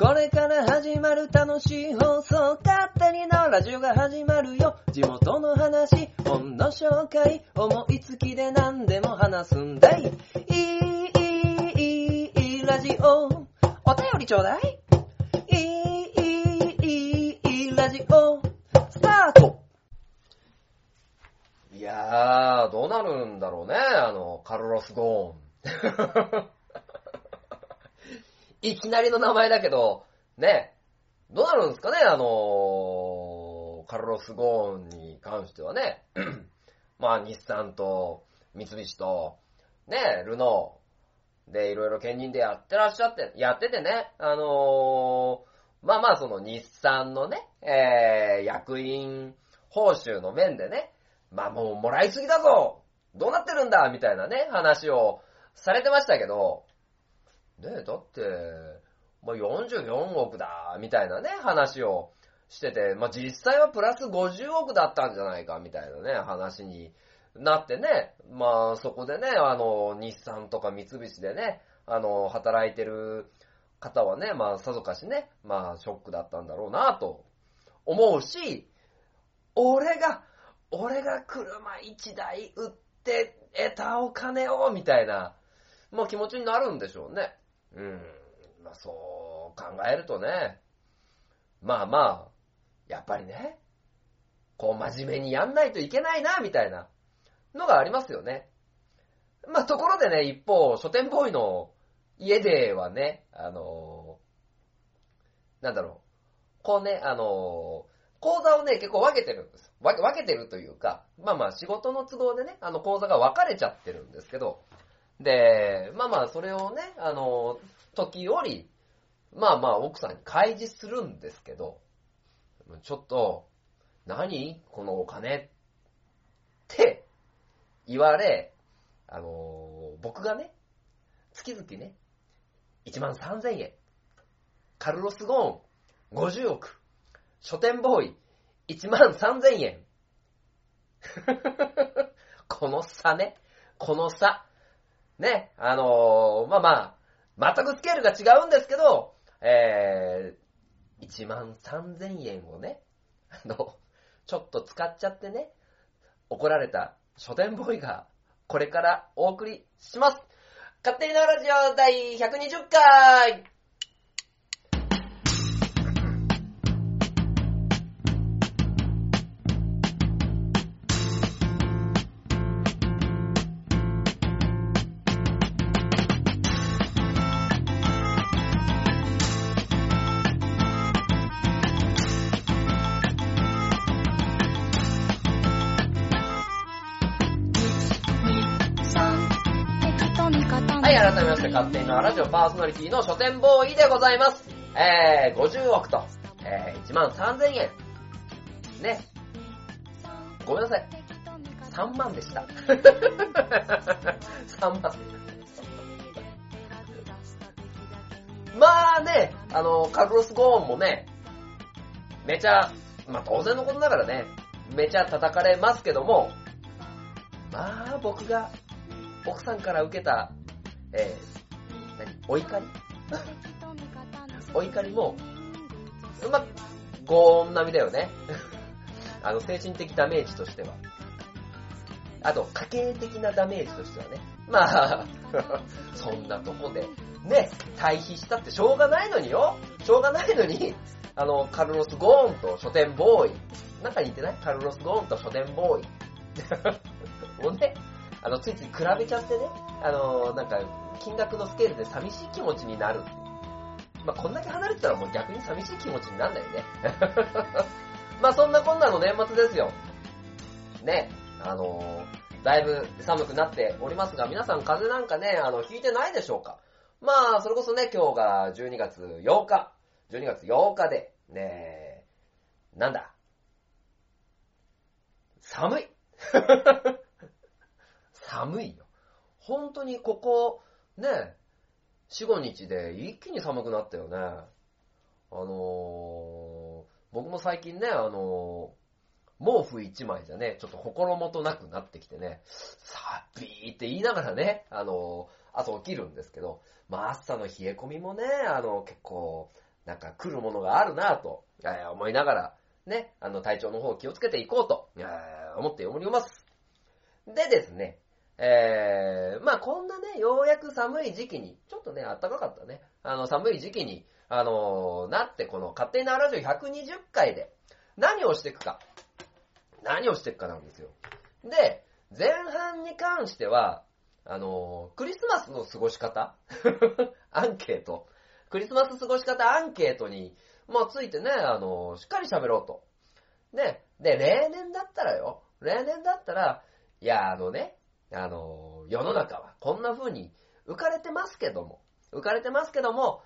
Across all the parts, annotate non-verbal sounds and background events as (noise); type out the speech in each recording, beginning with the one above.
これから始まる楽しい放送、勝手にのラジオが始まるよ。地元の話、本の紹介、思いつきで何でも話すんだい。いい、いい、いい、ラジオ。お便りちょうだい。いい、いい、いい、ラジオ。スタートいやー、どうなるんだろうね、あの、カルロス・ゴーン。いきなりの名前だけど、ね、どうなるんですかね、あのカルロス・ゴーンに関してはね。(clears throat) まあ、日産と、三菱と、ね、ルノー、で、いろいろ兼任でやってらっしゃって、やっててね、あのー、まあまあ、その日産のね、えー、役員報酬の面でね、まあもうもらいすぎだぞ。どうなってるんだ？みたいなね、話をされてましたけど、ねえだって、まあ、44億だ、みたいなね、話をしてて、まあ、実際はプラス50億だったんじゃないか、みたいなね、話になってね、まあ、そこでね、あの、日産とか三菱でね、あの、働いてる方はね、まあ、さぞかしね、まあ、ショックだったんだろうな、と思うし、俺が、俺が車一台売って得たお金を、みたいな、まあ気持ちになるんでしょうね。うん。まあそう考えるとね、まあまあ、やっぱりね、こう真面目にやんないといけないな、みたいなのがありますよね。まあところでね、一方、書店ボーイの家ではね、あのー、なんだろう、こうね、あのー、講座をね、結構分けてるんです。分けてるというか、まあまあ仕事の都合でね、あの講座が分かれちゃってるんですけど、で、まあまあ、それをね、あの、時より、まあまあ、奥さんに開示するんですけど、ちょっと、何？このお金って言われ、あの、僕がね、月々ね、1万3000円。カルロス・ゴーン、50億。書店ボーイ、1万3000円。(laughs) この差ね。この差。ね、あのー、まあまあ、全くスケールが違うんですけど、えー、1万3000円をね、あの、ちょっと使っちゃってね、怒られた書店ボーイが、これからお送りします。勝手にのラジオ第120回改めまして勝手にのラジオパーソナリティの書店ボーイでございます。えー、50億と、えー、1万3000円。ね。ごめんなさい。3万でした。(laughs) 3万。まあね、あの、カルロス・ゴーンもね、めちゃ、まあ当然のことながらね、めちゃ叩かれますけども、まあ僕が奥さんから受けた、えー、何？お怒り？(laughs) お怒りも、まあ、ゴーン並みだよね。(laughs) あの、精神的ダメージとしては。あと、家計的なダメージとしてはね。まあ、(laughs) そんなとこで、ね、対比したってしょうがないのによ。しょうがないのに、あの、カルロス・ゴーンと書店ボーイ。なんか似てない？カルロス・ゴーンと書店ボーイ。もうね、あの、ついつい比べちゃってね、あの、なんか、金額のスケールで寂しい気持ちになる。まあ、こんだけ離れてたらもう逆に寂しい気持ちになんだよね。(laughs) まあ、そんなこんなの年末ですよ。ね、あのー、だいぶ寒くなっておりますが、皆さん風邪なんかね、あの、引いてないでしょうかまあ、それこそね、今日が12月8日、12月8日で、ねなんだ？寒い (laughs) 寒いよ。本当にここ、ね、4、5日で一気に寒くなったよね。あのー、僕も最近ね、あのー、毛布一枚じゃね、ちょっと心もとなくなってきてね、さっぴーって言いながらね、あのー、朝起きるんですけど、まあ朝の冷え込みもね、あの、結構なんか来るものがあるなぁと、え思いながら、ね、あの、体調の方を気をつけていこうと、え思っております。でですね、えー、まあこんなね、ようやく寒い時期に、ちょっとね、暖かかったね、あの、寒い時期に、あのなって、この勝手になラジオ120回で、何をしていくか。何をしていくかなんですよ。で、前半に関しては、あのクリスマスの過ごし方？(laughs) アンケート。クリスマス過ごし方アンケートに、まあついてね、あのしっかり喋ろうと。ね。で、例年だったらよ、例年だったら、いや、あのね、あの世の中はこんな風に浮かれてますけども、浮かれてますけども、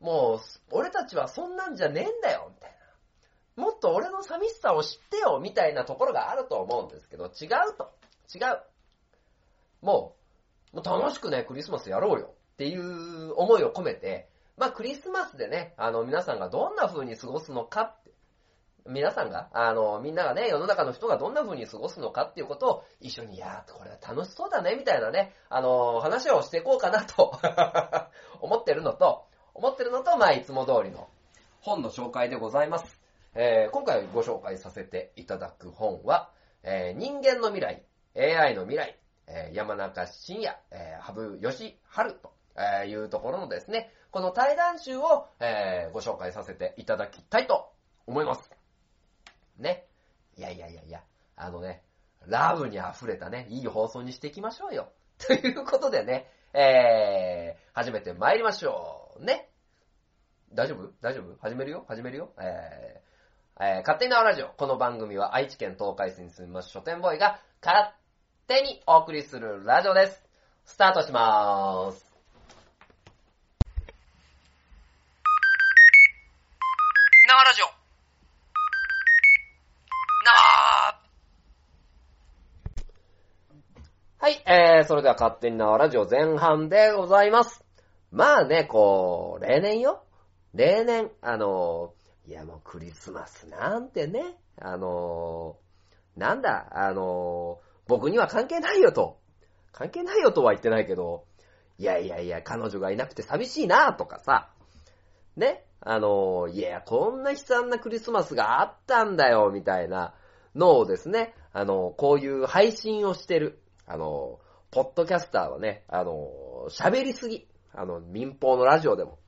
もう、俺たちはそんなんじゃねえんだよ、みたいな。もっと俺の寂しさを知ってよ、みたいなところがあると思うんですけど、違うと。違う。もう、もう楽しくね、クリスマスやろうよ、っていう思いを込めて、まあクリスマスでね、あの皆さんがどんな風に過ごすのかって、皆さんが、あの、みんながね、世の中の人がどんな風に過ごすのかっていうことを一緒に、いやー、これは楽しそうだね、みたいなね、あの、話をしていこうかなと (laughs) 思ってるのと、思ってるのと、まあ、いつも通りの本の紹介でございます。えー今回ご紹介させていただく本は、えー人間の未来、AI の未来、えー山中伸也、えー羽生義春とえーいうところのですね、この対談集を、えーご紹介させていただきたいと思います。ね。いやいやいやいや、あのね、ラブに溢れたね、いい放送にしていきましょうよ。(laughs) ということでね、えー、始めて参りましょう。ね。大丈夫？大丈夫？始めるよ？始めるよ？えー、えー、勝手に縄ラジオ。この番組は愛知県東海市に住みます書店ボーイが勝手にお送りするラジオです。スタートしまーす。縄ラジオ。縄はい、えー、それでは勝手に縄ラジオ前半でございます。まあね、こう、例年よ。例年、あの、いやもうクリスマスなんてね、あの、なんだ、あの、僕には関係ないよと。関係ないよとは言ってないけど、いやいやいや、彼女がいなくて寂しいなとかさ、ね、あの、いや、こんな悲惨なクリスマスがあったんだよ、みたいなのをですね、あの、こういう配信をしてる、あの、ポッドキャスターはね、あの、喋りすぎ。あの、民放のラジオでも。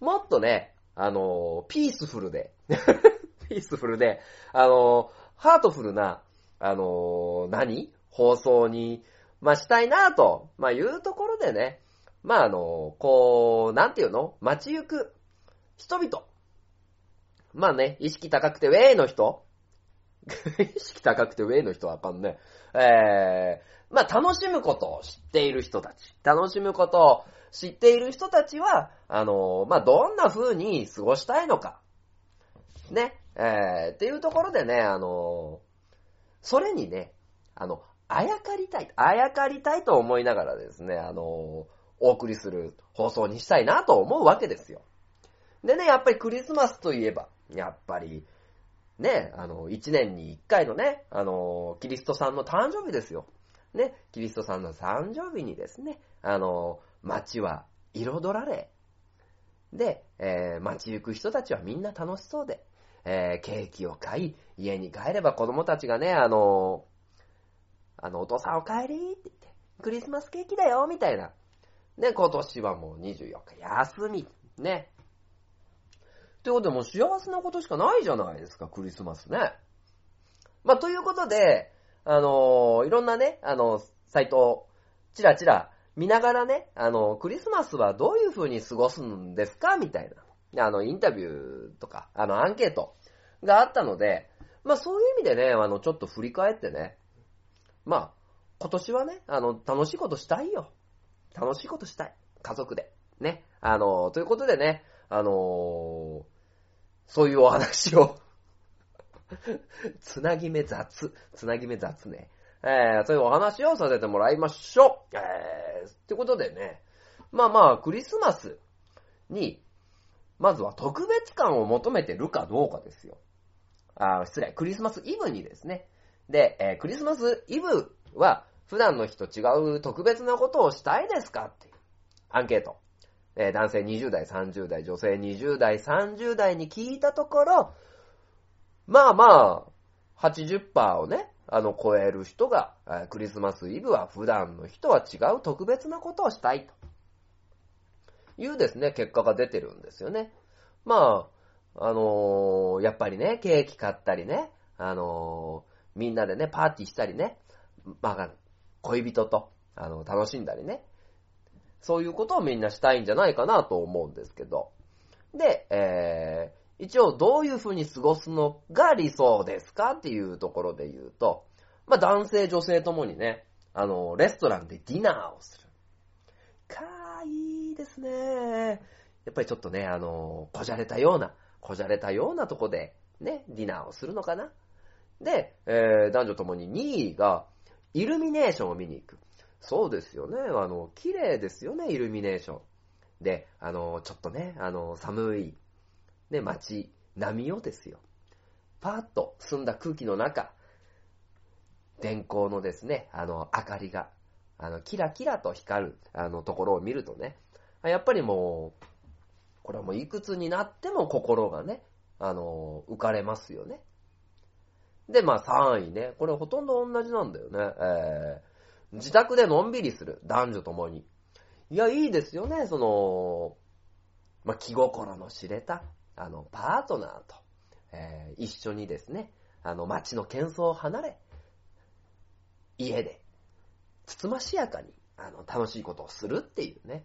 もっとね、あの、ピースフルで、(laughs) ピースフルで、あの、ハートフルな、あの、何？放送に、まあ、したいなと、まあ、いうところでね、まあ、あの、こう、なんていうの？街行く人々。まあね、意識高くてウェイの人 (laughs) 意識高くてウェイの人はあかんね。えー、まあ楽しむことを知っている人たち。楽しむことを知っている人たちは、あのまあどんな風に過ごしたいのか。ね。えー、っていうところでね、あのそれにね、あの、あやかりたい、あやかりたいと思いながらですね、あのお送りする放送にしたいなと思うわけですよ。でね、やっぱりクリスマスといえば、やっぱり、ね、あの、一年に一回のね、あの、キリストさんの誕生日ですよ。ね、キリストさんの誕生日にですね、あの、街は彩られ、で、えー街行く人たちはみんな楽しそうで、えーケーキを買い、家に帰れば子供たちがね、あの、あの、お父さんお帰りって言って、クリスマスケーキだよ、みたいな。ね、今年はもう24日休み、ね。ということで、もう幸せなことしかないじゃないですか、クリスマスね。まあ、ということで、あのーいろんなね、あの、サイトを、ちらちら見ながらね、あの、クリスマスはどういう風に過ごすんですか？みたいな。あの、インタビューとか、あの、アンケートがあったので、まあ、そういう意味でね、あの、ちょっと振り返ってね、まあ、今年はね、あの、楽しいことしたいよ。楽しいことしたい。家族で。ね。あの、ということでね、あのそういうお話を (laughs) つなぎ目雑。つなぎ目雑ね。えー、そういうお話をさせてもらいましょう。えー、ってことでね。まあまあ、クリスマスに、まずは特別感を求めてるかどうかですよ。あ失礼。クリスマスイブにですね。で、えークリスマスイブは普段の日と違う特別なことをしたいですかっていうアンケート。えー男性20代、30代、女性20代、30代に聞いたところ、まあまあ、80%をね、あの、超える人が、クリスマスイブは普段の日とは違う特別なことをしたいと。いうですね、結果が出てるんですよね。まあ、あのーやっぱりね、ケーキ買ったりね、あのーみんなでね、パーティーしたりね、まあ、恋人と、あの、楽しんだりね、そういうことをみんなしたいんじゃないかなと思うんですけど。で、えー、一応どういう風に過ごすのが理想ですかっていうところで言うと、まあ男性女性ともにね、あの、レストランでディナーをする。かーいいですね。やっぱりちょっとね、あの、こじゃれたような、こじゃれたようなとこで、ね、ディナーをするのかな。で、えー、男女ともに2位が、イルミネーションを見に行く。そうですよね。あの、綺麗ですよね、イルミネーション。で、あの、ちょっとね、あの、寒い、ね、街、波をですよ。パーッと澄んだ空気の中、電光のですね、あの、明かりが、あの、キラキラと光る、あの、ところを見るとね、やっぱりもう、これはもういくつになっても心がね、あの、浮かれますよね。で、まあ3位ね。これほとんど同じなんだよね。え、自宅でのんびりする。男女ともに。いや、いいですよね。その、まあ気心の知れた、あの、パートナーと、えー、一緒にですね、あの、街の喧騒を離れ、家で、つつましやかに、あの、楽しいことをするっていうね。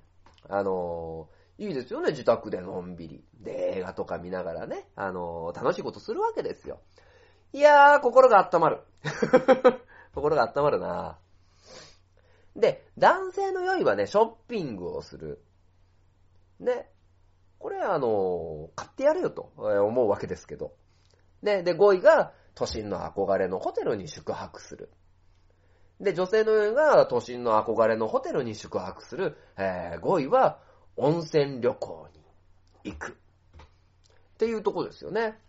あのいいですよね。自宅でのんびり。で、映画とか見ながらね、あの楽しいことするわけですよ。いやー、心が温まる。(laughs) 心が温まるなで、男性の良いはね、ショッピングをする。ね。これあの、買ってやるよと思うわけですけど。で、で、5位が、都心の憧れのホテルに宿泊する。で、女性の良いが、都心の憧れのホテルに宿泊する。えー、5位は、温泉旅行に行く。っていうとこですよね。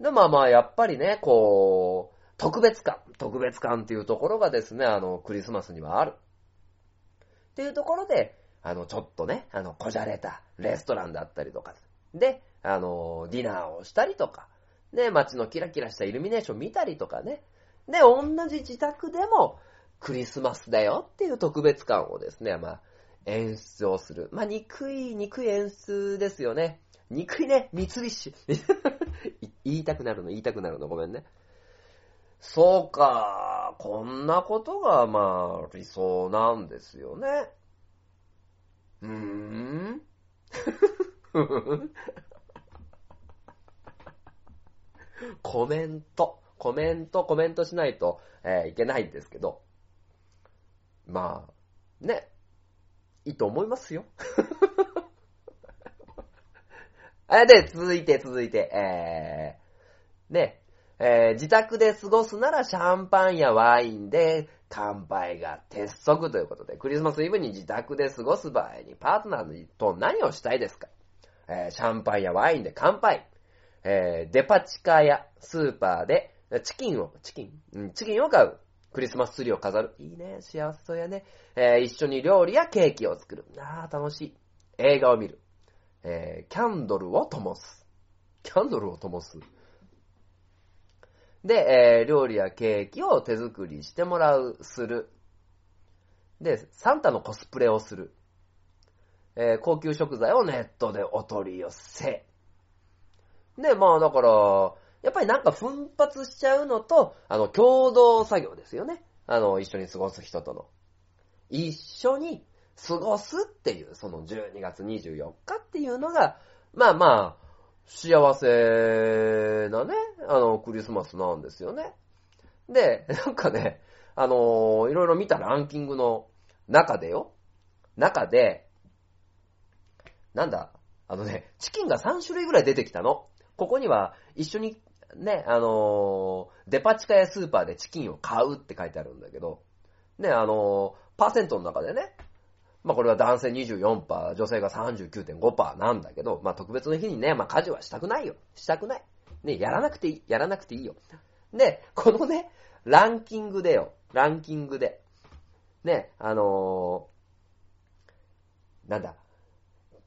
で、まあまあ、やっぱりね、こう、特別感、特別感っていうところがですね、あの、クリスマスにはある。っていうところで、あの、ちょっとね、あの、こじゃれたレストランだったりとか、で、あの、ディナーをしたりとか、ね、街のキラキラしたイルミネーション見たりとかね、で、同じ自宅でも、クリスマスだよっていう特別感をですね、まあ、演出をする。まあ、憎い、憎い演出ですよね。憎いね、三菱。(laughs) 言いたくなるの、言いたくなるの、ごめんね。そうか、こんなことが、まあ、理想なんですよね。うーん (laughs) コメント、コメント、コメントしないと、えーいけないんですけど。まあ、ね、いいと思いますよ。(laughs) で、続いて、続いて、えー、ね、えー自宅で過ごすならシャンパンやワインで乾杯が鉄則ということで、クリスマスイブに自宅で過ごす場合にパートナーと何をしたいですか、えーシャンパンやワインで乾杯。えーデパ地下やスーパーでチキンを、チキン、うん、チキンを買う。クリスマスツリーを飾る。いいね、幸せそうやね。えー一緒に料理やケーキを作る。あー、楽しい。映画を見る。えーキャンドルを灯す。キャンドルを灯す。で、えー料理やケーキを手作りしてもらう、する。で、サンタのコスプレをする。えー高級食材をネットでお取り寄せ。で、まあだから、やっぱりなんか奮発しちゃうのと、あの、共同作業ですよね。あの、一緒に過ごす人との。一緒に過ごすっていう、その12月24日っていうのが、まあまあ、幸せなね、あの、クリスマスなんですよね。で、なんかね、あのいろいろ見たランキングの中でよ、中で、なんだ、あのね、チキンが3種類ぐらい出てきたの。ここには一緒にね、あのーデパ地下やスーパーでチキンを買うって書いてあるんだけど、ね、あのーパーセントの中でね、まあこれは男性24%、女性が39.5%なんだけど、まあ特別の日にね、まあ家事はしたくないよ。したくない。ね、やらなくていい。やらなくていいよ。で、このね、ランキングでよ。ランキングで。ね、あのーなんだ、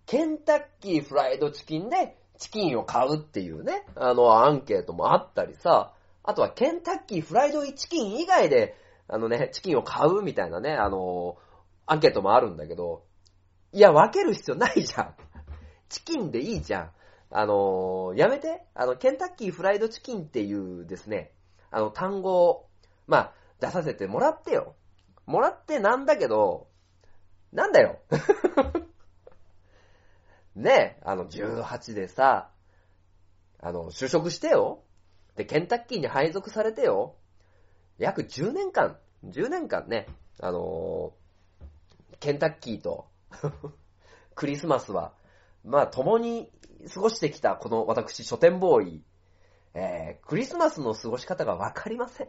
ケンタッキーフライドチキンでチキンを買うっていうね、あの、アンケートもあったりさ、あとはケンタッキーフライドチキン以外で、あのね、チキンを買うみたいなね、あの、アンケートもあるんだけど、いや、分ける必要ないじゃん。(laughs) チキンでいいじゃん。あのやめて。あの、ケンタッキーフライドチキンっていうですね、あの、単語を、まあ、出させてもらってよ。もらってなんだけど、なんだよ。(laughs) ねえ、あの、18でさ、あの、就職してよ。で、ケンタッキーに配属されてよ。約10年間、10年間ね、あの、ケンタッキーと (laughs) クリスマスは、まあ、共に過ごしてきたこの私、書店ボーイ、えー、クリスマスの過ごし方がわかりません。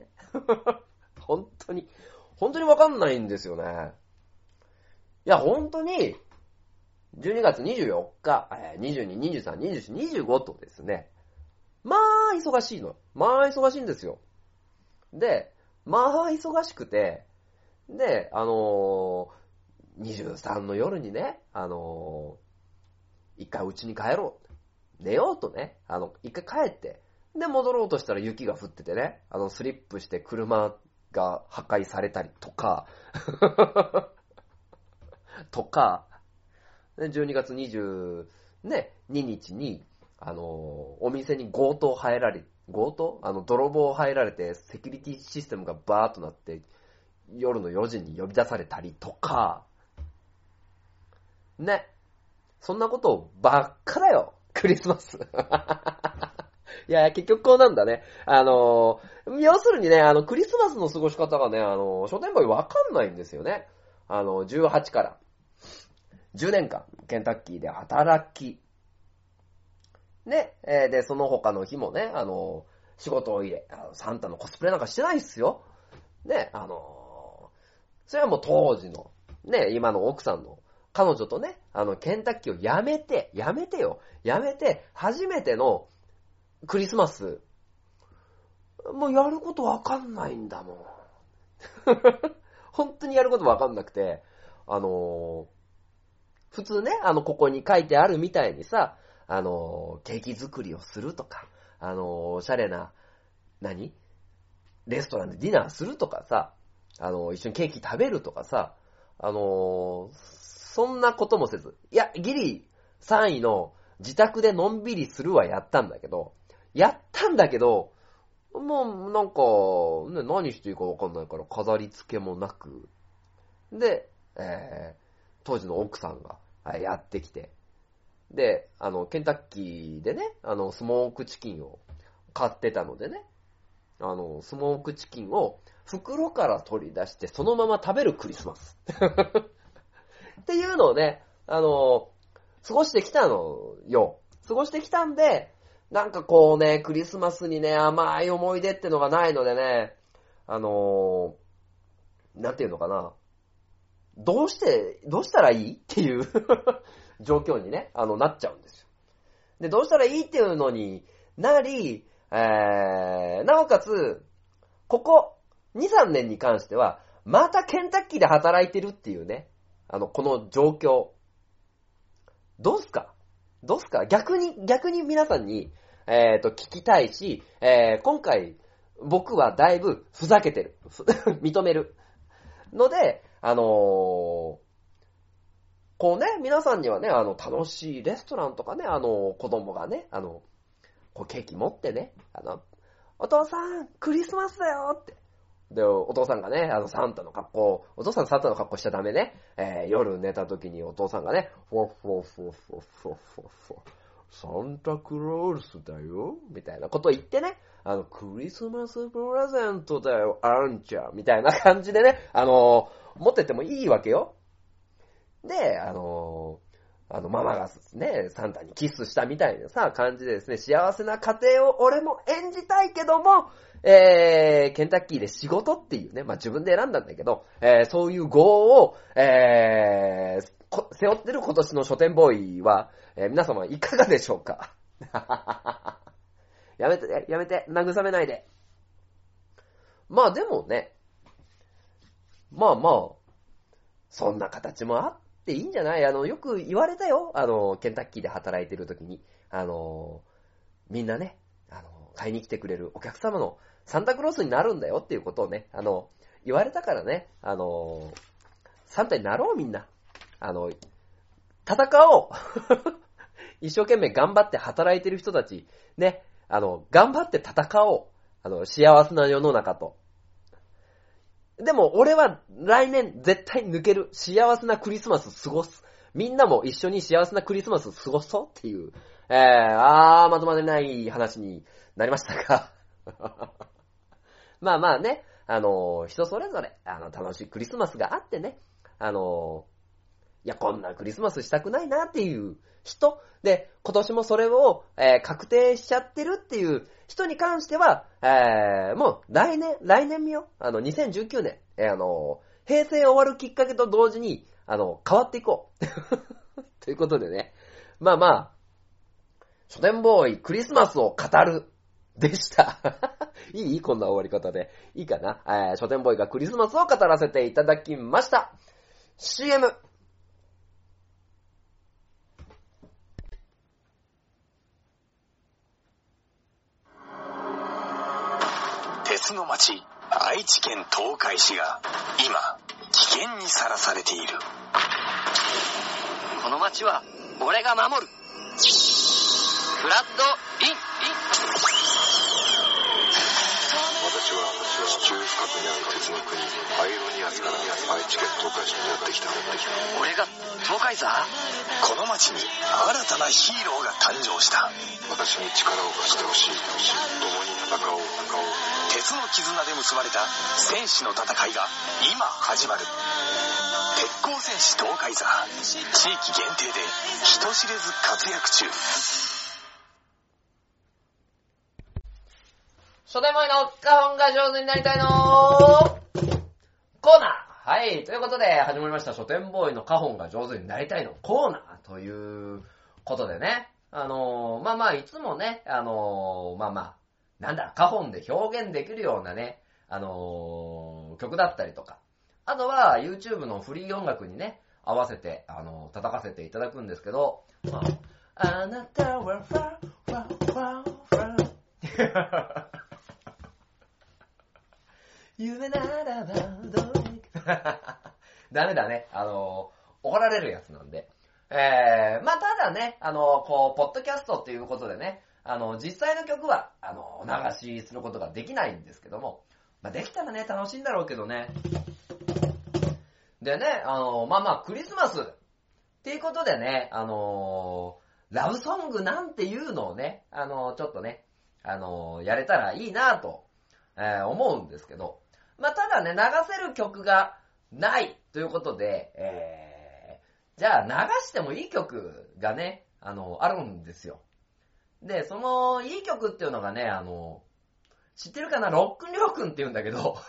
(laughs) 本当に、本当にわかんないんですよね。いや、本当に、12月24日、22、23、24、25とですね、まあ、忙しいの。まあ、忙しいんですよ。で、まあ、忙しくて、で、あのー、23の夜にね、あのー、一回家に帰ろう。寝ようとね、あの、一回帰って、で、戻ろうとしたら雪が降っててね、あの、スリップして車が破壊されたりとか、(laughs) とか、12月22日に、あの、お店に強盗入られ、強盗？あの、泥棒入られて、セキュリティシステムがバーっとなって、夜の4時に呼び出されたりとか、ね。そんなことばっかだよ。クリスマス。(laughs) いや、結局こうなんだね。あの要するにね、あの、クリスマスの過ごし方がね、あの書店ボーイわかんないんですよね。あの、18から。10年間、ケンタッキーで働き、ね、え、で、その他の日もね、あの、仕事を入れ、サンタのコスプレなんかしてないっすよ。ね、あの、それはもう当時の、ね、今の奥さんの、彼女とね、あの、ケンタッキーをやめて、やめてよ、やめて、初めてのクリスマス、もうやることわかんないんだもん。(laughs) 本当にやることわかんなくて、あのー普通ね、あの、ここに書いてあるみたいにさ、あの、ケーキ作りをするとか、あの、おしゃれな、何？レストランでディナーするとかさ、あの、一緒にケーキ食べるとかさ、あの、そんなこともせず、いや、ギリ3位の自宅でのんびりするはやったんだけど、やったんだけど、もうなんか、ね、何していいかわかんないから飾り付けもなく、で、えー、当時の奥さんがやってきて、で、あの、ケンタッキーでね、あの、スモークチキンを買ってたのでね、あの、スモークチキンを袋から取り出してそのまま食べるクリスマス。(laughs) っていうのをね、あの、過ごしてきたのよ。過ごしてきたんで、なんかこうね、クリスマスにね、甘い思い出ってのがないのでね、あのなんていうのかな。どうして、どうしたらいいっていう (laughs) 状況にね、あの、なっちゃうんですよ。で、どうしたらいいっていうのになり、えー、なおかつ、ここ2、3年に関しては、またケンタッキーで働いてるっていうね、あの、この状況。どうすか？どうすか？逆に、逆に皆さんに、えっ、ー、と、聞きたいし、えー、今回、僕はだいぶふざけてる。(laughs) 認める。ので、あのー、こうね、皆さんにはね、あの、楽しいレストランとかね、あの、子供がね、あの、こうケーキ持ってね、あの、お父さん、クリスマスだよって。で、お父さんがね、あの、サンタの格好、お父さんサンタの格好しちゃダメね。えー、夜寝た時にお父さんがね、フォッフォッフォッフォッフォッフォッフォサンタクロースだよみたいなこと言ってね、あの、クリスマスプレゼントだよ、あんちゃんみたいな感じでね、あの持ってってもいいわけよ。で、あのあの、ママがね、サンタにキスしたみたいなさ、感じでですね、幸せな家庭を俺も演じたいけども、えー、ケンタッキーで仕事っていうね、まあ、自分で選んだんだけど、えー、そういう業を、えー、背負ってる今年の書店ボーイは、えー、皆様いかがでしょうか？(laughs) やめて、やめて、慰めないで。まあでもね、まあまあ、そんな形もあってっていいんじゃない？あの、よく言われたよ。あの、ケンタッキーで働いてる時に。あの、みんなね、あの、買いに来てくれるお客様のサンタクロースになるんだよっていうことをね、あの、言われたからね、あの、サンタになろうみんな。あの、戦おう (laughs) 一生懸命頑張って働いてる人たち、ね、あの、頑張って戦おう。あの、幸せな世の中と。でも、俺は来年絶対抜ける。幸せなクリスマス過ごす。みんなも一緒に幸せなクリスマス過ごそうっていう、えー、あー、まとまりない話になりましたが。(laughs) まあまあね、あの、人それぞれ、あの、楽しいクリスマスがあってね、あの、いや、こんなクリスマスしたくないなっていう人、で、今年もそれを、えー、確定しちゃってるっていう人に関しては、えー、もう来年、来年見よ。あの、2019年、えー、あの、平成終わるきっかけと同時に、あの、変わっていこう。(laughs) ということでね。まあまあ、書店ボーイクリスマスを語るでした。(laughs) いいこんな終わり方で。いいかな、えー、書店ボーイがクリスマスを語らせていただきました。CM! 鉄の町愛知県東海市が今危険にさらされている。この町は俺が守る。フラッドイン。私は地中深くにある鉄の国アイロニアスから愛知県東海市にやってきた。俺が東海座？この町に新たなヒーローが誕生した。私に力を貸してほしい。共に鉄の絆で結ばれた戦士の戦いが今始まる。鉄鋼戦士東海座。地域限定で人知れず活躍中。初代前の花本が上手になりたいのコーナー。はい。ということで、始まりました。書店ボーイの花本が上手になりたいのコーナーということでね。あのー、まあまあ、いつもね、あのー、まあまあ、なんだ、花本で表現できるようなね、あのー、曲だったりとか。あとは、YouTube のフリー音楽にね、合わせて、あの叩かせていただくんですけど、まあ、あなたはファファファファ (laughs) 夢ならばどうにか。(laughs) ダメだね。あの、怒られるやつなんで。えー、まあ、ただね、あの、こう、ポッドキャストっていうことでね、あの、実際の曲は、あの、流しすることができないんですけども、まあ、できたらね、楽しいんだろうけどね。でね、あの、まあまあ、クリスマスっていうことでね、あのラブソングなんていうのをね、あの、ちょっとね、あの、やれたらいいなと、え、思うんですけど、まあ、ただね、流せる曲がないということで、えー、じゃあ流してもいい曲がね、あの、あるんですよ。で、その、いい曲っていうのがね、あの、知ってるかな？ロックンリョーくんって言うんだけど、(laughs)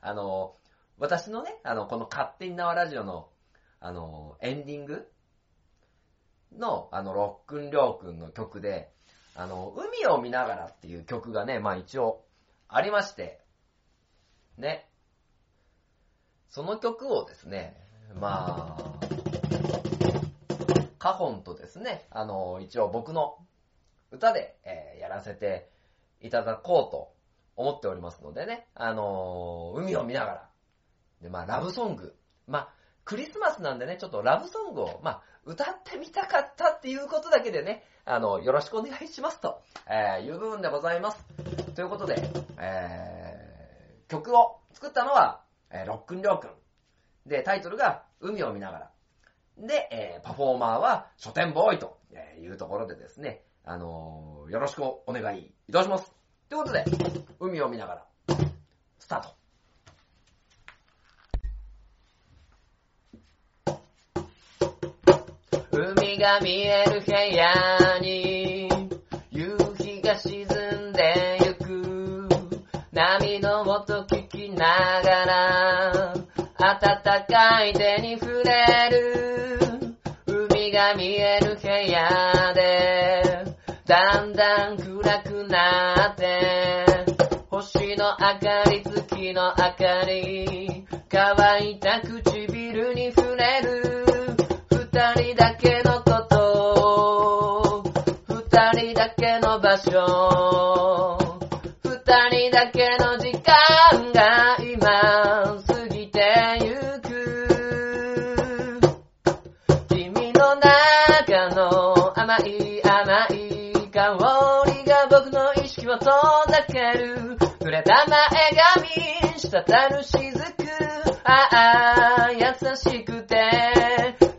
あの、私のね、あの、この勝手に縄ラジオの、あの、エンディングの、あの、ロックンリョーくんの曲で、あの、海を見ながらっていう曲がね、まあ一応ありまして、ね。その曲をですね、まあ、(laughs) カホンとですね、あの、一応僕の歌で、えー、やらせていただこうと思っておりますのでね、あの海を見ながら、で、まあ、ラブソング、まあ、クリスマスなんでね、ちょっとラブソングを、まあ、歌ってみたかったっていうことだけでね、あの、よろしくお願いしますと、えー、いう部分でございます。ということで、えー、曲を作ったのは、えー、ロックンリョーくん。で、タイトルが、海を見ながら。で、えー、パフォーマーは書店ボーイというところでですね、あのー、よろしくお願いいたします。ということで、海を見ながら、スタート。海が見える部屋に、夕日が沈んでゆく、波の音聞きながら、暖かい手に触れる、海が見える部屋で、だんだん暗くなって、星の明かり、月の明かり、乾いた唇に触れる、二人だけのこと二人だけの場所二人だけの時間が意識を遠ざける。触れた前髪滴る雫ああ優しくて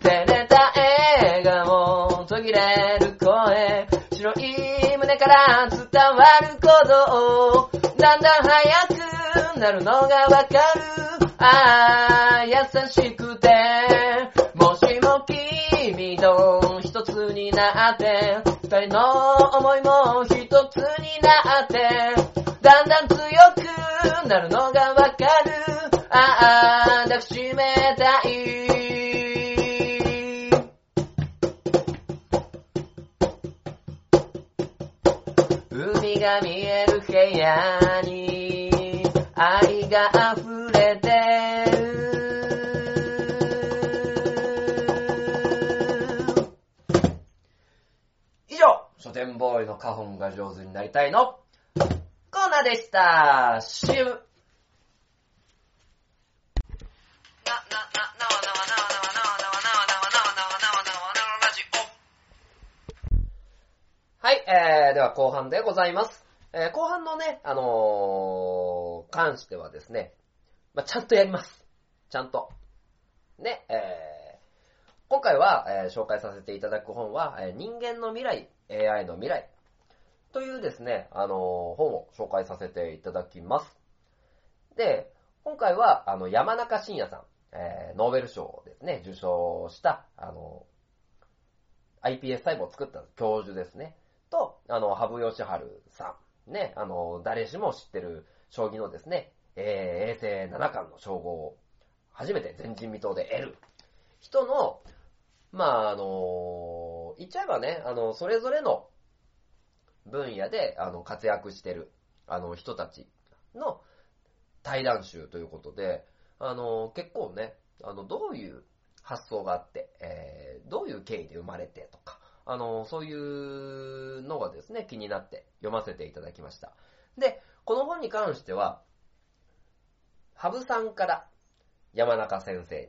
照れた笑顔途切れる声。白い胸から伝わる鼓動。だんだん速くなるのがわかる。ああ優しくて。もしも君と一つになって二人のなるのがわかる。ああ抱きしめたい。海が見える部屋に愛が溢れてる。以上、書店ボーイの花本が上手になりたいの。ーナでした。CM。はい、えー、では後半でございます。えー、後半のね、あのー、関してはですね、まあ、ちゃんとやります。ちゃんと。ね、えー、今回は、えー、紹介させていただく本は、えー、人間の未来、AI の未来というですね、あの本を紹介させていただきます。で、今回は、あの、山中伸也さん、えーノーベル賞ですね、受賞した、あの iPS 細胞を作った教授ですね。と、あの、羽生善治さん。ね、あの、誰しも知ってる将棋のですね、えー、衛星七冠の称号を初めて前人未到で得る人の、まあ、あの、言っちゃえばね、あの、それぞれの分野で、あの、活躍してる、あの、人たちの対談集ということで、あの、結構ね、あの、どういう発想があって、えーどういう経緯で生まれてとか、あの、そういうのがですね、気になって読ませていただきました。で、この本に関しては、羽生さんから山中先生に、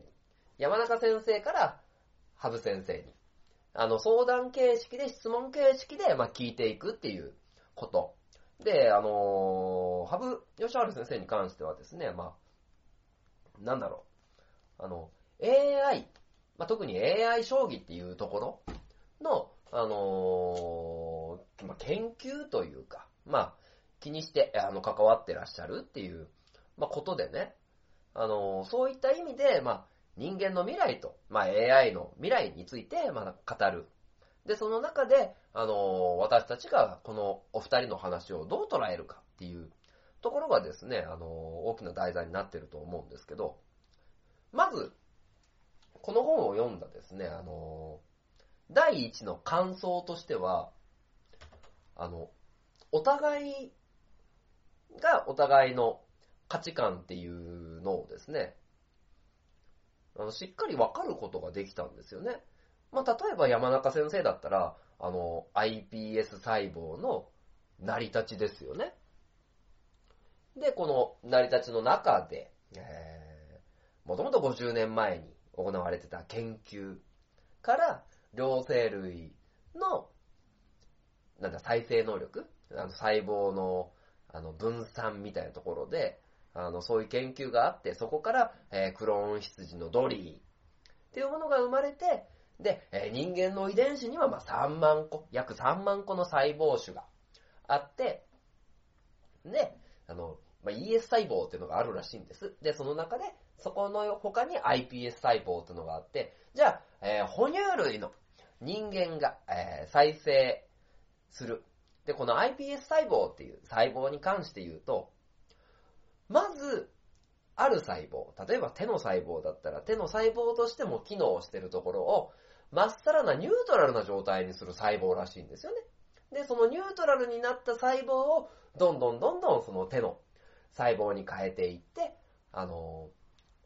山中先生から羽生先生に、あの、相談形式で、質問形式で、まあ、聞いていくっていうこと。で、あのー、羽生善治先生に関してはですね、まあ、なんだろう。あの、AI、まあ、特に AI 将棋っていうところの、あのーまあ、研究というか、まあ、気にして、あの、関わってらっしゃるっていう、まあ、ことでね、あのーそういった意味で、ま、人間の未来と、まあ、AI の未来について、まあ、語る。で、その中で、あのー私たちがこのお二人の話をどう捉えるかっていうところがですね、あのー大きな題材になってると思うんですけど、まず、この本を読んだですね、あのー第一の感想としては、あの、お互いがお互いの価値観っていうのをですね、あのしっかりわかることができたんですよね。まあ、例えば山中先生だったら、あの、iPS 細胞の成り立ちですよね。で、この成り立ちの中で、えー、もともと50年前に行われてた研究から、両生類の、なんだ、再生能力あの細胞の、あの、分散みたいなところで、あの、そういう研究があって、そこから、えークローン羊のドリーっていうものが生まれて、で、えー人間の遺伝子には、ま、3万個、約3万個の細胞種があって、で、あの、まあ、ES 細胞っていうのがあるらしいんです。で、その中で、そこの他に iPS 細胞っていうのがあって、じゃあ、えー哺乳類の人間が、えー再生する。で、この iPS 細胞っていう細胞に関して言うと、まず、ある細胞、例えば手の細胞だったら手の細胞としても機能してるところを、まっさらなニュートラルな状態にする細胞らしいんですよね。で、そのニュートラルになった細胞を、どんどんどんどんその手の細胞に変えていって、あの、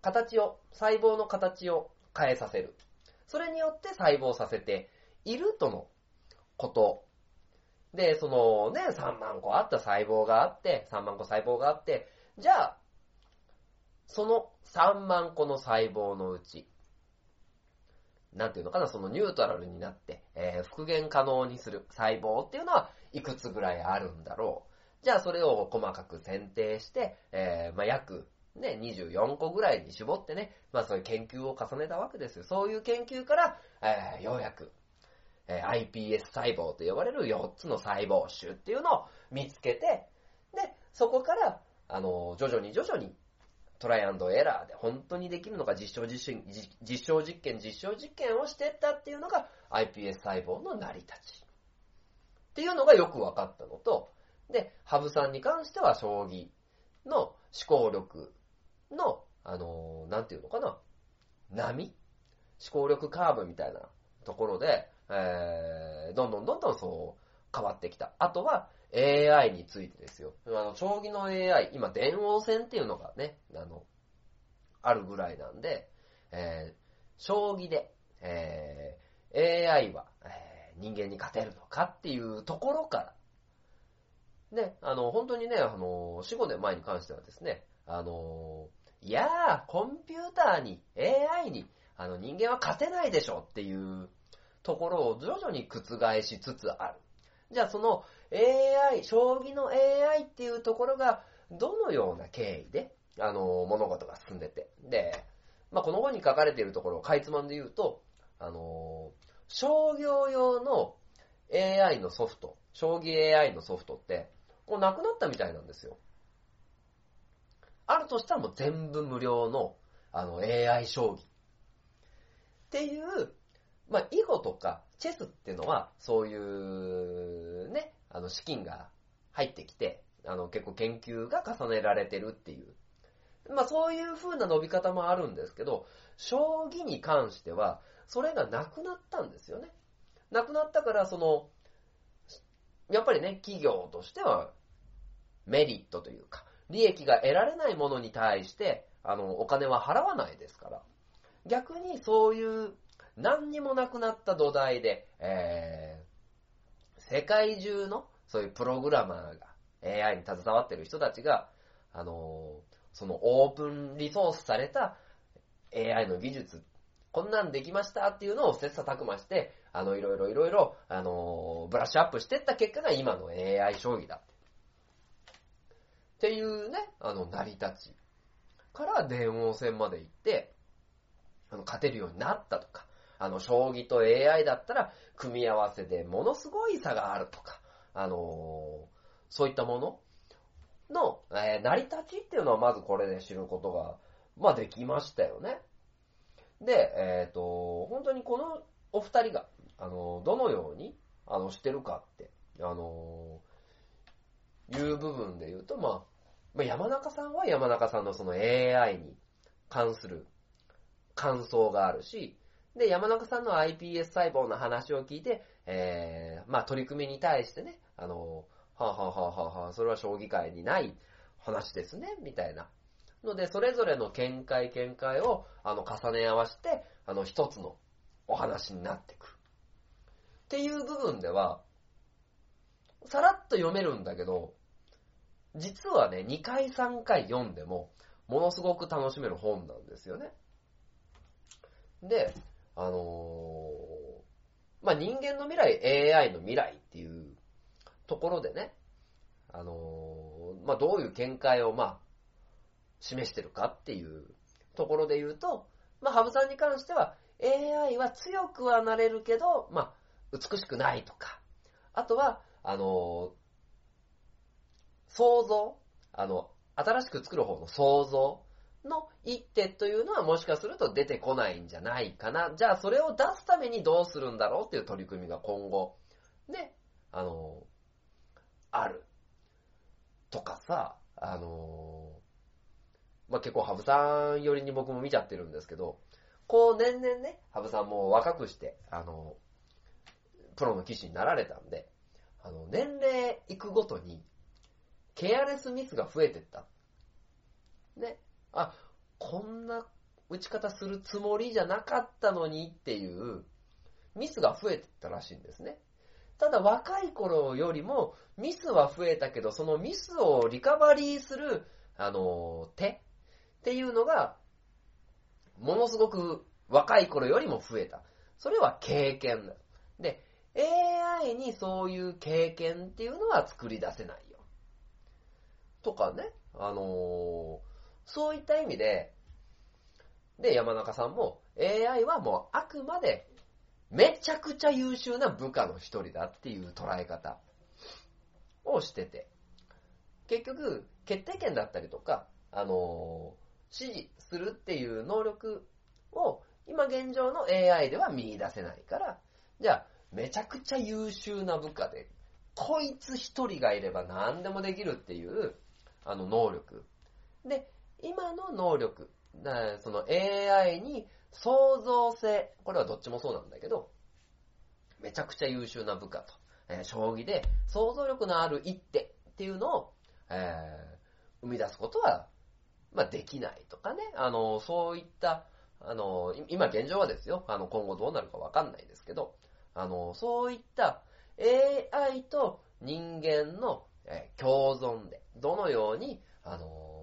形を、細胞の形を変えさせる。それによって細胞させているとのこと。で、そのね、3万個あった細胞があって、3万個細胞があって、じゃあ、その3万個の細胞のうち、なんていうのかな、そのニュートラルになって、えー復元可能にする細胞っていうのはいくつぐらいあるんだろう。じゃあそれを細かく選定して、えーまあ、約ね、24個ぐらいに絞ってね、まあそういう研究を重ねたわけですよ。そういう研究から、えーようやく、え iPS 細胞と呼ばれる4つの細胞種っていうのを見つけて、で、そこから、あの、徐々に徐々にトライアンドエラーで本当にできるのか実証実験、実証実験、実証実験をしてったっていうのが iPS 細胞の成り立ち。っていうのがよく分かったのと、で、ハブさんに関しては将棋の思考力の、あの、なんていうのかな、波思考力カーブみたいなところで、えー、どんどんどんどんそう変わってきた。あとは AI についてですよ。あの、将棋の AI、今電王戦っていうのがね、あの、あるぐらいなんで、えー、将棋で、えー、AI は、えー人間に勝てるのかっていうところから、ね、あの、本当にね、あの、4、5年前に関してはですね、あの、いやー、コンピューターに、AI に、あの、人間は勝てないでしょっていうところを徐々に覆しつつある。じゃあその AI、将棋の AI っていうところが、どのような経緯で、あの、物事が進んでて。で、まあ、この本に書かれているところをかいつまんで言うと、あの、商業用の AI のソフト、将棋 AI のソフトって、もうなくなったみたいなんですよ。あるとしたらもう全部無料の、あの、AI 将棋。っていう、まあ、囲碁とかチェスっていうのは、そういう、ね、あの、資金が入ってきて、あの、結構研究が重ねられてるっていう。まあ、そういう風な伸び方もあるんですけど、将棋に関しては、それがなくなったんですよね。なくなったから、その、やっぱりね、企業としては、メリットというか、利益が得られないものに対して、あの、お金は払わないですから。逆にそういう、何にもなくなった土台で、えー、世界中の、そういうプログラマーが、AI に携わってる人たちが、あの、そのオープンリソースされた AI の技術、こんなんできましたっていうのを切磋琢磨して、あの、いろいろいろいろ、あの、ブラッシュアップしてった結果が今の AI 将棋だ。っていうね、あの、成り立ちから電王戦まで行って、あの、勝てるようになったとか、あの、将棋と AI だったら、組み合わせでものすごい差があるとか、あのそういったものの、え成り立ちっていうのはまずこれで知ることが、まあできましたよね。で、えっ、と、本当にこのお二人が、あの、どのように、あの、してるかって、あの、いう部分で言うと、まあ、山中さんは山中さんのその AI に関する感想があるし、で、山中さんの iPS 細胞の話を聞いて、えー、まあ取り組みに対してね、あの、はあ、はあはあはあはあ、それは将棋界にない話ですね、みたいな。ので、それぞれの見解見解を、あの、重ね合わせて、あの、一つのお話になってくる。っていう部分では、さらっと読めるんだけど、実はね、2回3回読んでも、ものすごく楽しめる本なんですよね。で、あのまあ、人間の未来、AI の未来っていうところでね、あのまあ、どういう見解を、ま、示してるかっていうところで言うと、まあ、ハブさんに関しては、AI は強くはなれるけど、まあ、美しくないとか、あとは、あの想像、あの、新しく作る方の想像の一手というのはもしかすると出てこないんじゃないかな。じゃあそれを出すためにどうするんだろうっていう取り組みが今後、ね、あの、ある。とかさ、あの、まあ、結構ハブさん寄りに僕も見ちゃってるんですけど、こう年々ね、ハブさんも若くして、あの、プロの棋士になられたんで、あの、年齢いくごとに、ケアレスミスが増えてった。ね。あ、こんな打ち方するつもりじゃなかったのにっていうミスが増えてたらしいんですね。ただ若い頃よりもミスは増えたけど、そのミスをリカバリーする、あの、手っていうのが、ものすごく若い頃よりも増えた。それは経験だ。で、AI にそういう経験っていうのは作り出せないよ。とかね、あのーそういった意味で、で、山中さんも AI はもうあくまでめちゃくちゃ優秀な部下の一人だっていう捉え方をしてて、結局、決定権だったりとか、あのー指示するっていう能力を今現状の AI では見出せないから、じゃあ、めちゃくちゃ優秀な部下で、こいつ一人がいれば何でもできるっていう、あの能力。で、今の能力、その AI に創造性、これはどっちもそうなんだけど、めちゃくちゃ優秀な部下と、えー将棋で想像力のある一手っていうのを、えー生み出すことは、まあ、できないとかね、あの、そういった、あの、今現状はですよ、あの、今後どうなるかわかんないですけど、あの、そういった AI と人間の、えー共存で、どのように、あの、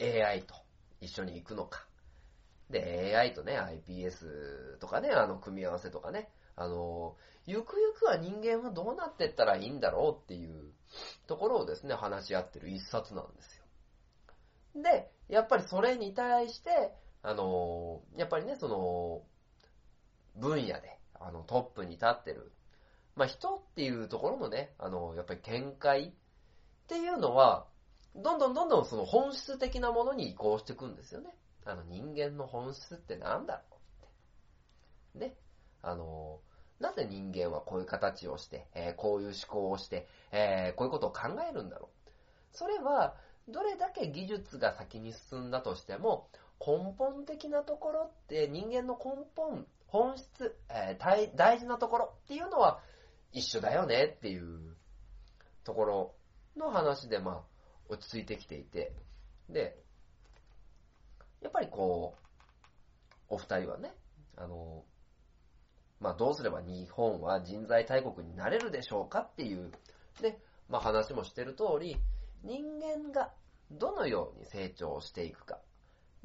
AI と一緒に行くのか。で、AI とね、iPS とかね、あの、組み合わせとかね、あの、ゆくゆくは人間はどうなってったらいいんだろうっていうところをですね、話し合ってる一冊なんですよ。で、やっぱりそれに対して、あの、やっぱりね、その、分野で、あの、トップに立ってる、まあ、人っていうところのね、あの、やっぱり見解っていうのは、どんどんどんどんその本質的なものに移行していくんですよね。あの人間の本質ってなんだろうって。ね。あの、なぜ人間はこういう形をして、えーこういう思考をして、えーこういうことを考えるんだろう。それは、どれだけ技術が先に進んだとしても、根本的なところって人間の根本、本質、えー大事なところっていうのは一緒だよねっていうところの話で、まあ、落ち着いてきていて、で、やっぱりこう、お二人はね、あの、まあ、どうすれば日本は人材大国になれるでしょうかっていう、で、まあ、話もしてる通り、人間がどのように成長していくか。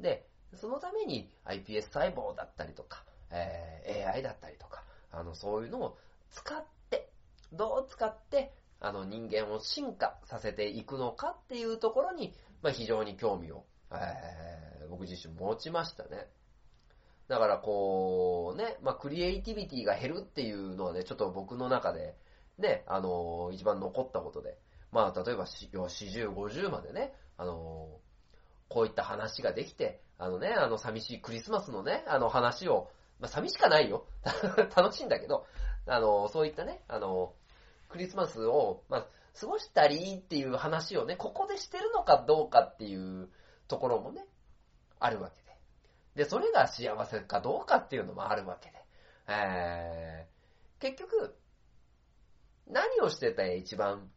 で、そのために iPS 細胞だったりとか、えー AI だったりとか、あの、そういうのを使って、どう使って、あの、人間を進化させていくのかっていうところに、まあ、非常に興味を、えー僕自身持ちましたね。だからこう、ね、まあ、クリエイティビティが減るっていうのはね、ちょっと僕の中で、ね、あの一番残ったことで、まあ、例えば40、50までね、あのこういった話ができて、あのね、あの、寂しいクリスマスのね、あの話を、まあ、寂しかないよ。(laughs) 楽しいんだけど、あの、そういったね、あの、クリスマスを、まあ、過ごしたりっていう話をね、ここでしてるのかどうかっていうところもね、あるわけで。で、それが幸せかどうかっていうのもあるわけで。えー、結局、何をしてて一番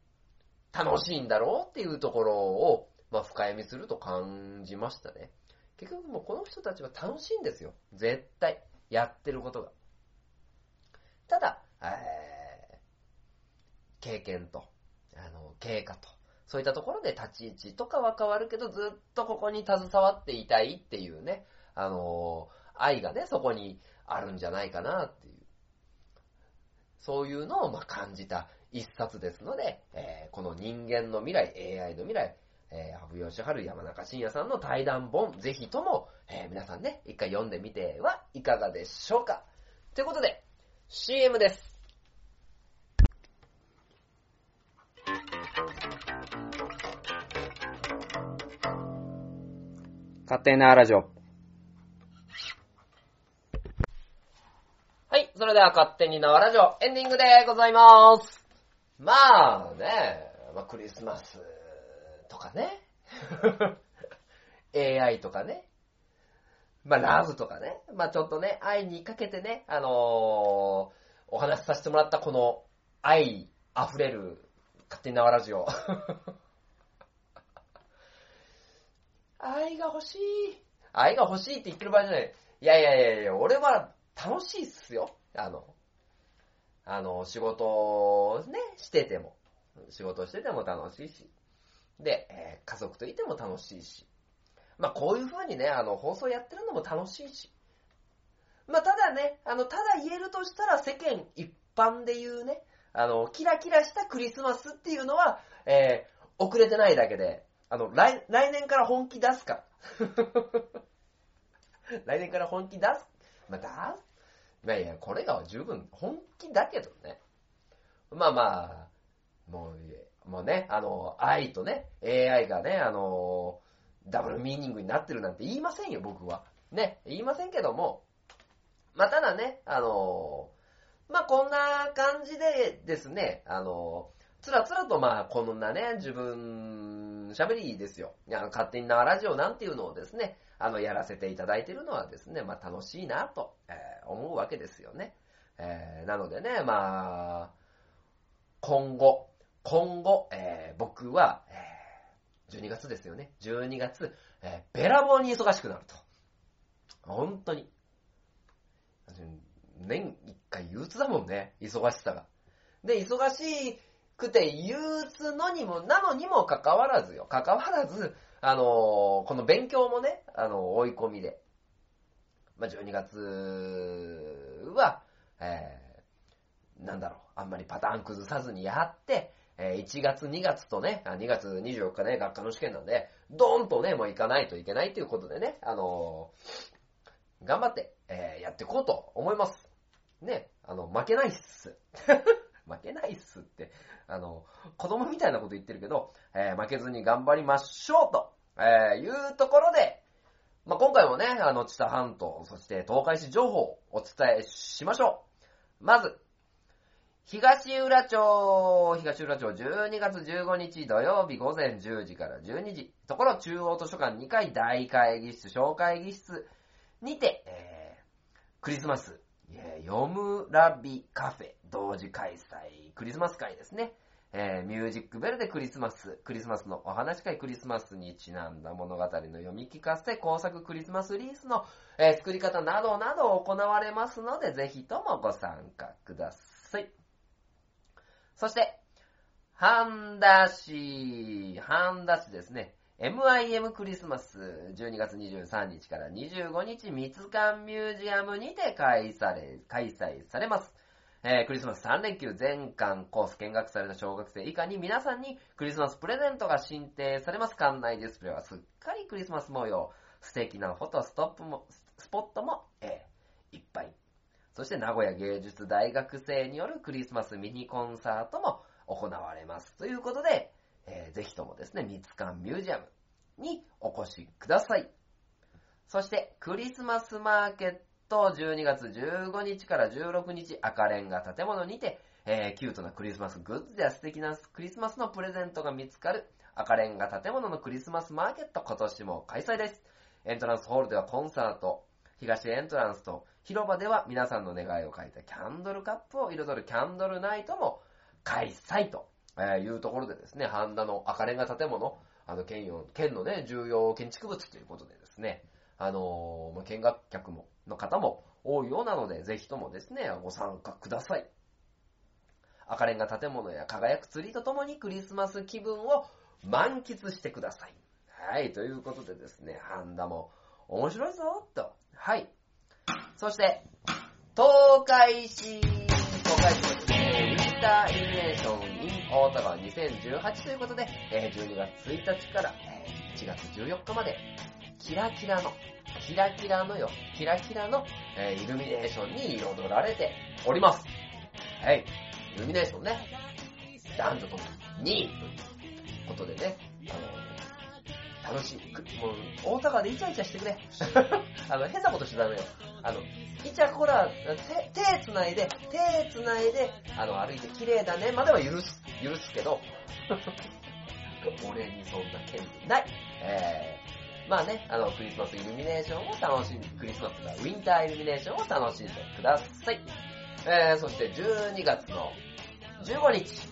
楽しいんだろうっていうところを、まあ、深読みすると感じましたね。結局もうこの人たちは楽しいんですよ。絶対。やってることが。ただ、えー、経験と、あの、経過と、そういったところで立ち位置とかは変わるけど、ずっとここに携わっていたいっていうね、あの愛がね、そこにあるんじゃないかなっていう。そういうのをま感じた一冊ですので、えーこの人間の未来、AI の未来、えー、羽生善治、山中伸也さんの対談本、ぜひとも、えー皆さんね、一回読んでみてはいかがでしょうか。ということで、CM です。勝手なラジオ。はい、それでは勝手に縄ラジオエンディングでございます。まあね、まあ、クリスマスとかね、(laughs) AI とかね、まあラブとかね、まあちょっとね、愛にかけてね、あのーお話しさせてもらったこの愛溢れる勝手に縄ラジオ。(laughs) 愛が欲しい。愛が欲しいって言ってる場合じゃない。いやいやいやいや、俺は楽しいっすよ。あの、あの、仕事をね、してても。仕事してても楽しいし。で、えー家族といても楽しいし。まあ、こういう風にね、あの、放送やってるのも楽しいし。まあ、ただね、あの、ただ言えるとしたら世間一般で言うね、あの、キラキラしたクリスマスっていうのは、えー遅れてないだけで、あの、来、来年から本気出すから。(laughs) 来年から本気出す？まあ、出す？まあいや、これが十分本気だけどね。まあまあ、もう、もうね、あの、愛とね、AI がね、あの、ダブルミーニングになってるなんて言いませんよ、僕は。ね、言いませんけども、まあただね、あの、まあこんな感じでですね、あの、つらつらとまあこんなね、自分喋りですよ。いや勝手になラジオなんていうのをですね、あの、やらせていただいているのはですね、まあ楽しいなと、えー思うわけですよね。えーなのでね、まあ、今後、今後、えー僕は、えー12月ですよね。12月、えーべらぼうに忙しくなると。本当に。年一回憂鬱だもんね、忙しさが。で、忙しいくて憂鬱のにも、なのにもかかわらずよ、かかわらず、あのーこの勉強もね、あの追い込みで。まあ、12月は、えーなんだろう、あんまりパターン崩さずにやって、えー1月、2月とね、あ2月24日ね、学科の試験なんで、ドーンとね、もう行かないといけないということでね、あのー頑張って、えーやっていこうと思います。ね、あの、負けないっす。(laughs) 負けないっすって、あの、子供みたいなこと言ってるけど、えー負けずに頑張りましょうと、えーいうところで、まあ、今回もね、あの、知多半島、そして東海市情報をお伝えしましょう。まず、東浦町、東浦町12月15日土曜日午前10時から12時、ところ中央図書館2階大会議室、小会議室にて、えークリスマス、読むラビカフェ同時開催、クリスマス会ですね。えーミュージックベルでクリスマス、クリスマスのお話会、クリスマスにちなんだ物語の読み聞かせ、工作クリスマスリースの、えー作り方などなど行われますので、ぜひともご参加ください。そして、半田市、半田市ですね。MIM クリスマス、12月23日から25日、三つ館ミュージアムにて開催されます。えークリスマス3連休全館コース見学された小学生以下に皆さんにクリスマスプレゼントが進呈されます。館内ディスプレイはすっかりクリスマス模様。素敵なフォトストップも、スポットも、えーいっぱい。そして名古屋芸術大学生によるクリスマスミニコンサートも行われます。ということで、えーぜひともですね、三つ館ミュージアムにお越しください。そして、クリスマスマーケット12月15日から16日赤レンガ建物にて、えーキュートなクリスマスグッズや素敵なクリスマスのプレゼントが見つかる赤レンガ建物のクリスマスマーケット今年も開催です。エントランスホールではコンサート、東エントランスと広場では皆さんの願いを書いたキャンドルカップを彩るキャンドルナイトも開催とえーいうところでですね、半田の赤レンガ建物、あの県よ県のね、重要建築物ということでですね、あのー見学客も、の方も多いようなので、ぜひともですね、ご参加ください。赤レンガ建物や輝くツリーとともにクリスマス気分を満喫してください。はい、ということでですね、半田も面白いぞ、と。はい。そして、東海市、東海市のですね、ウィンターイルミネーション大田川2018ということで、12月1日から1月14日まで、キラキラの、キラキラのよ、キラキラの、イルミネーションに彩られております。はい。イルミネーションね、男女ともに、ということでね、あの、楽しい。もう、大田川でイチャイチャしてくれ。(laughs) あの、変なことしちゃダメよ。あの、イチャコラ、手、手繋いで、手繋いで、あの、歩いて綺麗だね、までは許す、許すけど、俺にそんな権利ない。えー、まあね、あの、クリスマスイルミネーションを楽しんで、クリスマスがウィンターイルミネーションを楽しんでください。えー、そして12月の15日、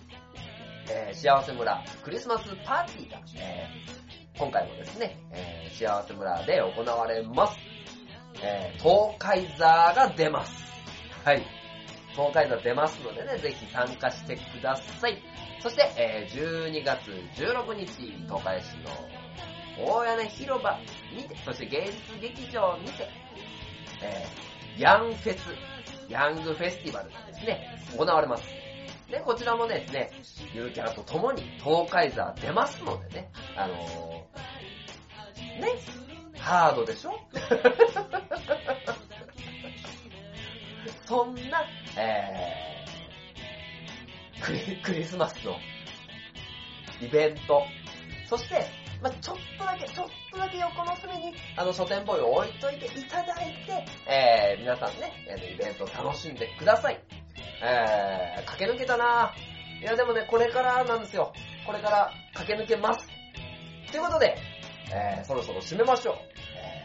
えー、幸せ村クリスマスパーティーが、えー、今回もですね、えー幸せ村で行われます。えー東海座が出ます。はい。東海座出ますのでね、ぜひ参加してください。そして、えー12月16日、東海市の大屋根広場にて、そして芸術劇場にて、えーヤンフェス、ヤングフェスティバルがですね、行われます。ね、こちらもねね、ゆるキャラと共に東海座出ますのでね、あのー、ね、ハードでしょ？(laughs) そんな、えー、クリクリスマスのイベント、そして、まあ、ちょっとだけ、ちょっとだけ横の隅に、あの、書店ボーイを置いといていただいて、えー、皆さんね、えーイベントを楽しんでください。えー、駆け抜けたないや、でもね、これからなんですよ。これから駆け抜けます。ということで、えー、そろそろ締めましょう。え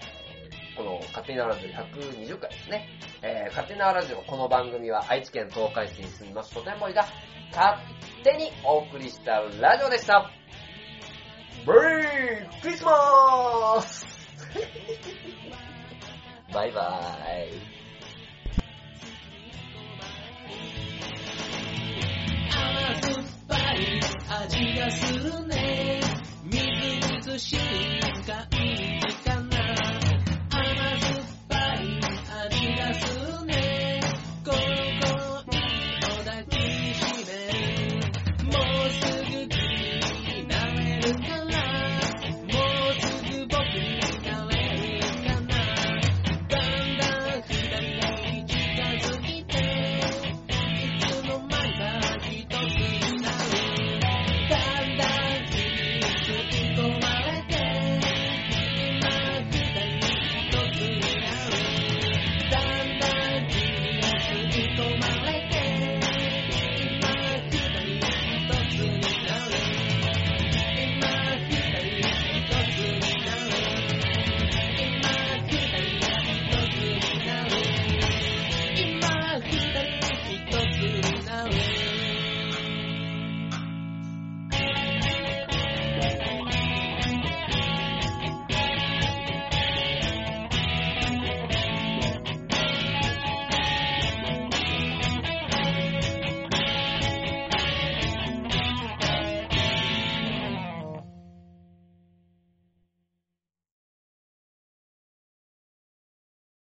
ー、この勝手になラジオ120回ですね。えー、勝手なラジオ、この番組は愛知県東海市に住みます書店ボーイが勝手にお送りしたラジオでした。メリーク